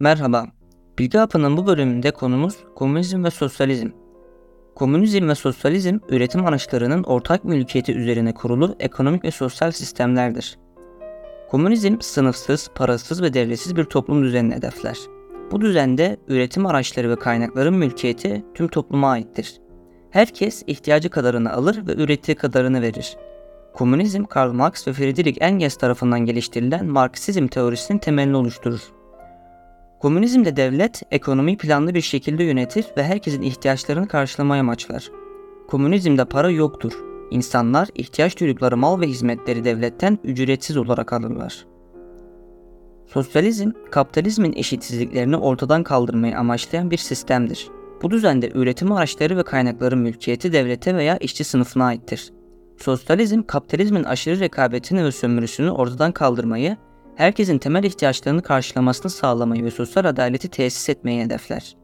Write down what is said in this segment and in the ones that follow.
Merhaba. Bilgi Hapı'nın bu bölümünde konumuz komünizm ve sosyalizm. Komünizm ve sosyalizm üretim araçlarının ortak mülkiyeti üzerine kurulu ekonomik ve sosyal sistemlerdir. Komünizm sınıfsız, parasız ve devletsiz bir toplum düzenini hedefler. Bu düzende üretim araçları ve kaynakların mülkiyeti tüm topluma aittir. Herkes ihtiyacı kadarını alır ve ürettiği kadarını verir. Komünizm Karl Marx ve Friedrich Engels tarafından geliştirilen Marksizm teorisinin temelini oluşturur. Komünizmde devlet ekonomiyi planlı bir şekilde yönetir ve herkesin ihtiyaçlarını karşılamaya amaçlar. Komünizmde para yoktur. İnsanlar ihtiyaç duydukları mal ve hizmetleri devletten ücretsiz olarak alırlar. Sosyalizm, kapitalizmin eşitsizliklerini ortadan kaldırmayı amaçlayan bir sistemdir. Bu düzende üretim araçları ve kaynakların mülkiyeti devlete veya işçi sınıfına aittir. Sosyalizm, kapitalizmin aşırı rekabetini ve sömürüsünü ortadan kaldırmayı, herkesin temel ihtiyaçlarını karşılamasını sağlamayı ve sosyal adaleti tesis etmeyi hedefler.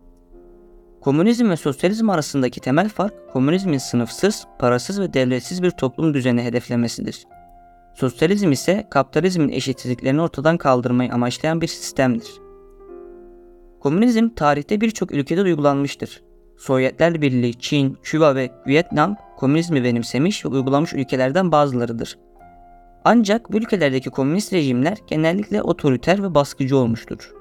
Komünizm ve sosyalizm arasındaki temel fark, komünizmin sınıfsız, parasız ve devletsiz bir toplum düzeni hedeflemesidir. Sosyalizm ise kapitalizmin eşitsizliklerini ortadan kaldırmayı amaçlayan bir sistemdir. Komünizm tarihte birçok ülkede uygulanmıştır. Sovyetler Birliği, Çin, Küba ve Vietnam komünizmi benimsemiş ve uygulamış ülkelerden bazılarıdır. Ancak bu ülkelerdeki komünist rejimler genellikle otoriter ve baskıcı olmuştur.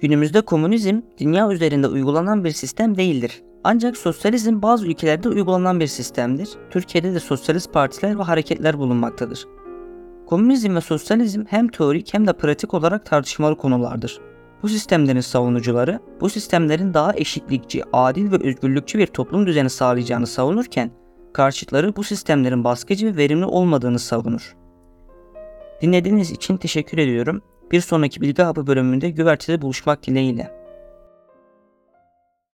Günümüzde komünizm dünya üzerinde uygulanan bir sistem değildir. Ancak sosyalizm bazı ülkelerde uygulanan bir sistemdir. Türkiye'de de sosyalist partiler ve hareketler bulunmaktadır. Komünizm ve sosyalizm hem teorik hem de pratik olarak tartışmalı konulardır. Bu sistemlerin savunucuları, bu sistemlerin daha eşitlikçi, adil ve özgürlükçü bir toplum düzeni sağlayacağını savunurken, karşıtları bu sistemlerin baskıcı ve verimli olmadığını savunur. Dinlediğiniz için teşekkür ediyorum. Bir sonraki Bilgi Hapı bölümünde güvertede buluşmak dileğiyle.